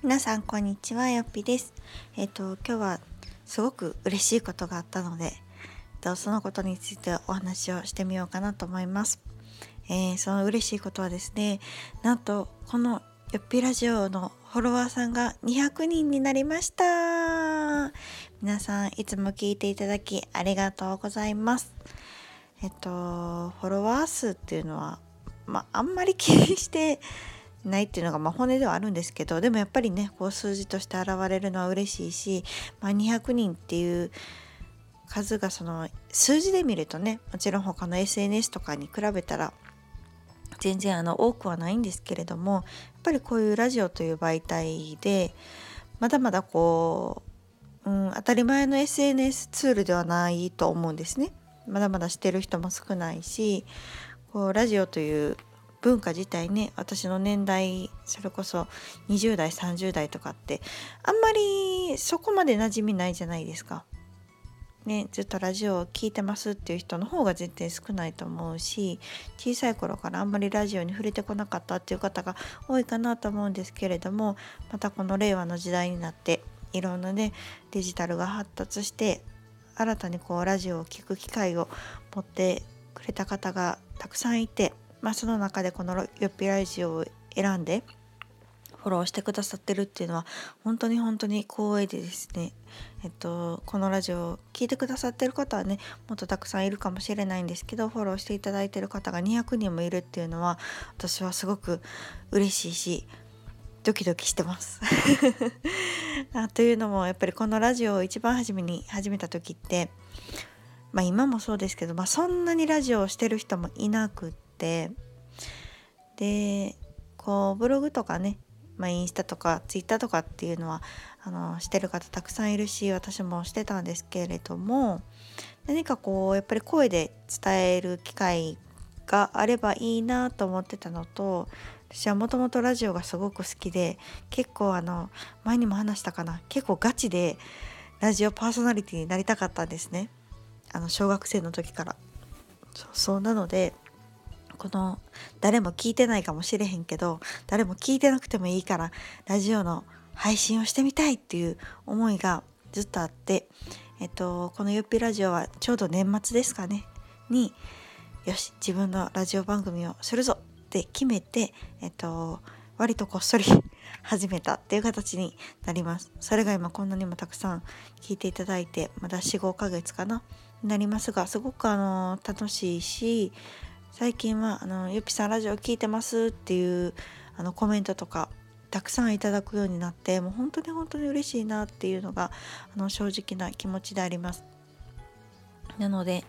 皆さんこんにちはよっぴです。えっ、と今日はすごく嬉しいことがあったので、そのことについてお話をしてみようかなと思います、えーその嬉しいことはですねなんとこのよっぴラジオのフォロワーさんが200人になりました。皆さんいつも聞いていただきありがとうございます。えっとフォロワー数っていうのはまああんまり気にしてないっていうのがまあ骨ではあるんですけどでもやっぱりねこう数字として現れるのは嬉しいし、まあ、200人っていう数がその数字で見るとねもちろん他の SNS とかに比べたら全然あの多くはないんですけれどもやっぱりこういうラジオという媒体でまだまだこう、うん、当たり前の SNS ツールではないと思うんですね。まだまだしてる人も少ないしこうラジオという文化自体ね私の年代それこそ20代30代とかってあんまりそこまで馴染みないじゃないですか。ね、ずっとラジオを聴いてますっていう人の方が全然少ないと思うし小さい頃からあんまりラジオに触れてこなかったっていう方が多いかなと思うんですけれどもまたこの令和の時代になっていろんなねデジタルが発達して新たにこうラジオを聴く機会を持ってくれた方がたくさんいて、まあ、その中でこの「よっぴラジオ」を選んでフォローしてくださってるっていうのは本当に本当に光栄でですね。えっとこのラジオを聴いてくださってる方はねもっとたくさんいるかもしれないんですけどフォローしていただいてる方が200人もいるっていうのは私はすごく嬉しいしドキドキしてます。あというのもやっぱりこのラジオを一番初めに始めた時ってまあ今もそうですけど、まあ、そんなにラジオをしてる人もいなくってでこうブログとかね、まあ、インスタとかツイッターとかっていうのはあのしてる方たくさんいるし私もしてたんですけれども何かこうやっぱり声で伝える機会があればいいなと思ってたのと私はもともとラジオがすごく好きで結構あの前にも話したかな結構ガチでラジオパーソナリティになりたかったんですね。あの小学生の時から。そうなのでこの誰も聞いてないかもしれへんけど誰も聞いてなくてもいいからラジオの配信をしてみたいっていう思いがずっとあってえっとこの「ゆっぴラジオ」はちょうど年末ですかね。によし自分のラジオ番組をするぞって決めてえっと割とこっそり 始めたっていう形になります。それが今こんなにもたくさん聞いていただいてまだ45ヶ月かな？なりますがすごくあの楽しいし最近はあの「ゆっぴさんラジオ聞いてます」っていうあのコメントとかたくさんいただくようになってもう本当に本当に嬉しいなっていうのがあの正直な気持ちであります。なので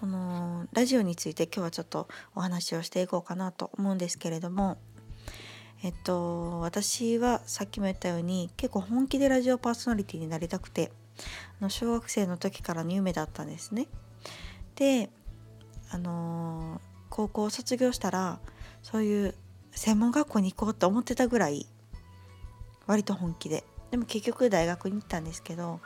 このラジオについて今日はちょっとお話をしていこうかなと思うんですけれどもえっと私はさっきも言ったように結構本気でラジオパーソナリティになりたくてあの小学生の時からの夢だったんですね。であの高校を卒業したらそういう専門学校に行こうと思ってたぐらい割と本気で。でも結局大学に行ったんですけど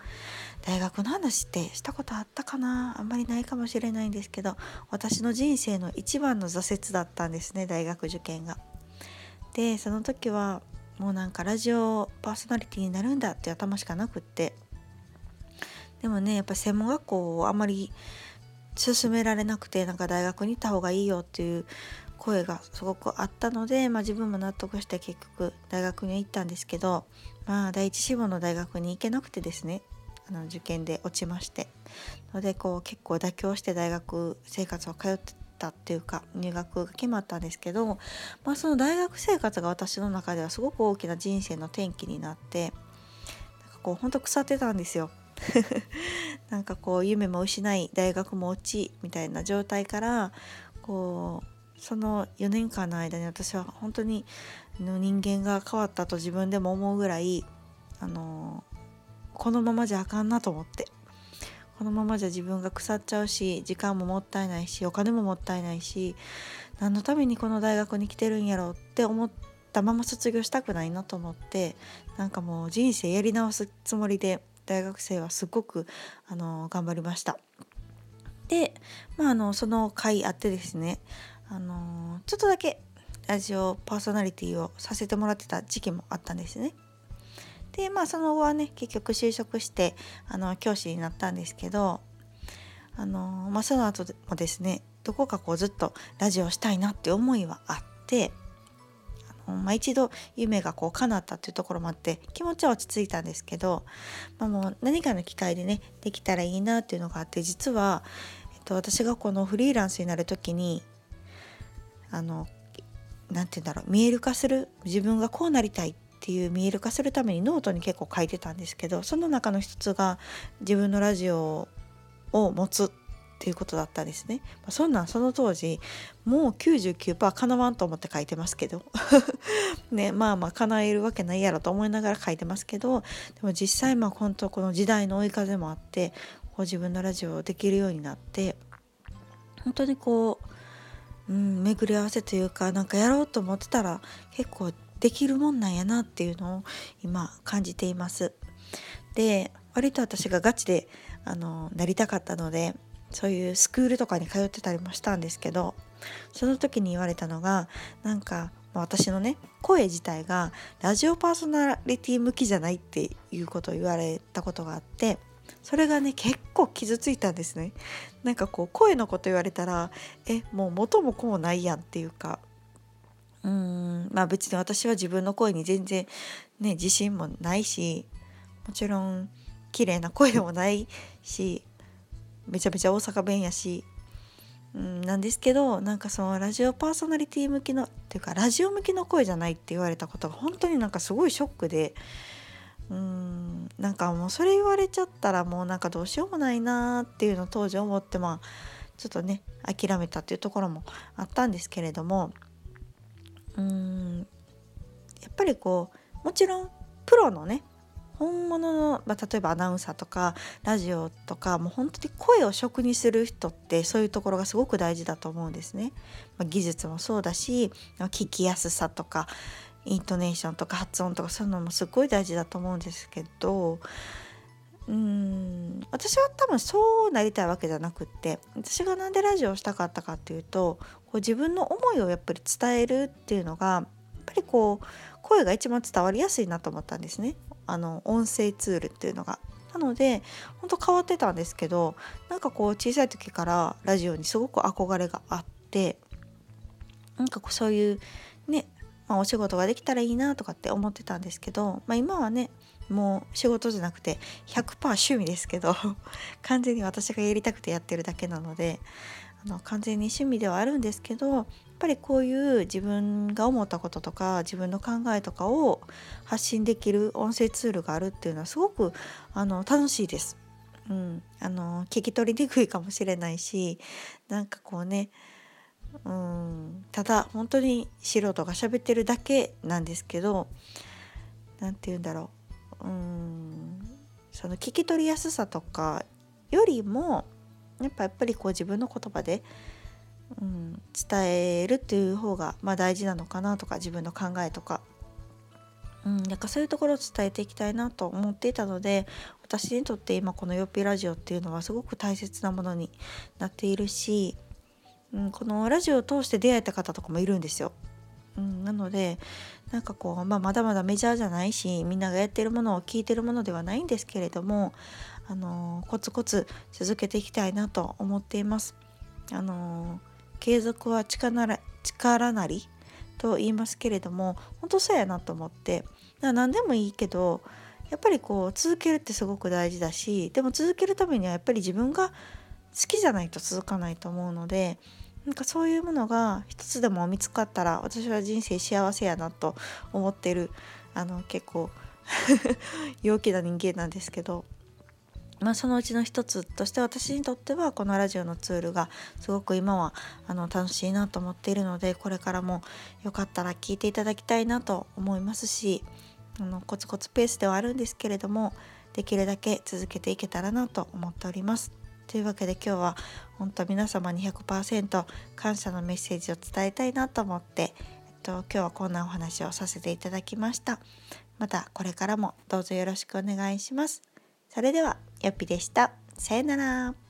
大学の話ってしたことあったかな？あんまりないかもしれないんですけど私の人生の一番の挫折だったんですね大学受験が。でその時はもうなんかラジオパーソナリティになるんだって頭しかなくって。でもねやっぱ専門学校をあまり勧められなくてなんか大学に行った方がいいよっていう声がすごくあったので、まあ、自分も納得して結局大学に行ったんですけどまあ第一志望の大学に行けなくてですねあの受験で落ちましてのでこう結構妥協して大学生活を通ってたっていうか入学が決まったんですけど、まあ、その大学生活が私の中ではすごく大きな人生の転機になってなんかこうほんと腐ってたんですよ。なんかこう夢も失い大学も落ちみたいな状態からこうその4年間の間に私は本当にの人間が変わったと自分でも思うぐらいあのこのままじゃあかんなと思って。このままじゃ自分が腐っちゃうし時間ももったいないしお金ももったいないし何のためにこの大学に来てるんやろうって思ったまま卒業したくないなと思ってなんかもう人生やり直すつもりで大学生はすごくあの頑張りました。で、まあ、あのその回あってですねあのちょっとだけラジオパーソナリティをさせてもらってた時期もあったんですね。でまあその後はね結局就職してあの教師になったんですけどあの、まあ、その後もですねどこかこうずっとラジオしたいなって思いはあって、まあ、一度夢がこう叶ったっていうところもあって気持ちは落ち着いたんですけど、まあ、もう何かの機会でねできたらいいなっていうのがあって実は、えっと、私がこのフリーランスになる時にあの何て言うんだろう見える化する自分がこうなりたいっていう見える化するためにノートに結構書いてたんですけどその中の一つが自分のラジオを持つっていうことだったんですね。まあ、そんなんその当時もう99%叶わんと思って書いてますけど ねまあまあ叶えるわけないやろと思いながら書いてますけどでも実際まあ本当この時代の追い風もあってこう自分のラジオをできるようになって本当にこう、うん、巡り合わせというかなんかやろうと思ってたら結構できるもんなんやなっていうのを今感じています。で割と私がガチであのなりたかったのでそういうスクールとかに通ってたりもしたんですけどその時に言われたのがなんか私のね声自体がラジオパーソナリティ向きじゃないっていうことを言われたことがあってそれがね結構傷ついたんですね。なんかこう声のこと言われたらえもう元も子もないやんっていうかうーんまあ別に私は自分の声に全然ね自信もないしもちろん綺麗な声でもないしめちゃめちゃ大阪弁やし、うん、なんですけどなんかそのラジオパーソナリティ向きのっていうかラジオ向きの声じゃないって言われたことが本当になんかすごいショックで。うんなんかもうそれ言われちゃったらもうなんかどうしようもないなっていうのを当時思ってまあちょっとね諦めたっていうところもあったんですけれども。うんやっぱりこうもちろんプロのね本物の、まあ、例えばアナウンサーとかラジオとかもう本当に声を職にする人ってそういうところがすごく大事だと思うんですね。まあ、技術もそうだし聞きやすさとかイントネーションとか発音とかそういうのもすごい大事だと思うんですけどうん私は多分そうなりたいわけじゃなくって私が何でラジオをしたかったかっていうとこう自分の思いをやっぱり伝えるっていうのがやっぱりこう声が一番伝わりやすいなと思ったんですね。あの音声ツールっていうのが。なので本当変わってたんですけどなんかこう小さい時からラジオにすごく憧れがあってなんかこうそういうね、まあ、お仕事ができたらいいなとかって思ってたんですけど、まあ、今はねもう仕事じゃなくて100%趣味ですけど 完全に私がやりたくてやってるだけなのであの完全に趣味ではあるんですけどぱりこういう自分が思ったこととか自分の考えとかを発信できる音声ツールがあるっていうのはすごくあの楽しいです。うん、あの聞き取りにくいかもしれないしなんかこうねうん。ただ本当に素人が喋ってるだけなんですけど何て言うんだろう。うん。その聞き取りやすさとかよりもやっぱやっぱりこう自分の言葉でうん、伝えるっていう方が、まあ、大事なのかなとか自分の考えとか、うん、なんかそういうところを伝えていきたいなと思っていたので私にとって今この「よっぴラジオ」っていうのはすごく大切なものになっているし、うん、このラジオを通して出会えた方とかもいるんですよ。うん、なのでなんかこう、まあ、まだまだメジャーじゃないしみんながやってるものを聞いてるものではないんですけれども、あの、コツコツ続けていきたいなと思っています。あのー継続は力な力なりと言いますけれども本当そうやなと思って。何でもいいけどやっぱりこう続けるってすごく大事だしでも続けるためにはやっぱり自分が好きじゃないと続かないと思うのでなんかそういうものが一つでも見つかったら私は人生幸せやなと思ってるあの結構 陽気な人間なんですけど。まあ、そのうちの一つとして私にとってはこのラジオのツールがすごく今はあの楽しいなと思っているのでこれからもよかったら聞いていただきたいなと思いますしあのコツコツペースではあるんですけれどもできるだけ続けていけたらなと思っております。というわけで今日は本当皆様に100%感謝のメッセージを伝えたいなと思って、えっと、今日はこんなお話をさせていただきました。またこれからもどうぞよろしくお願いします。それでは、よっぴでした。さよなら。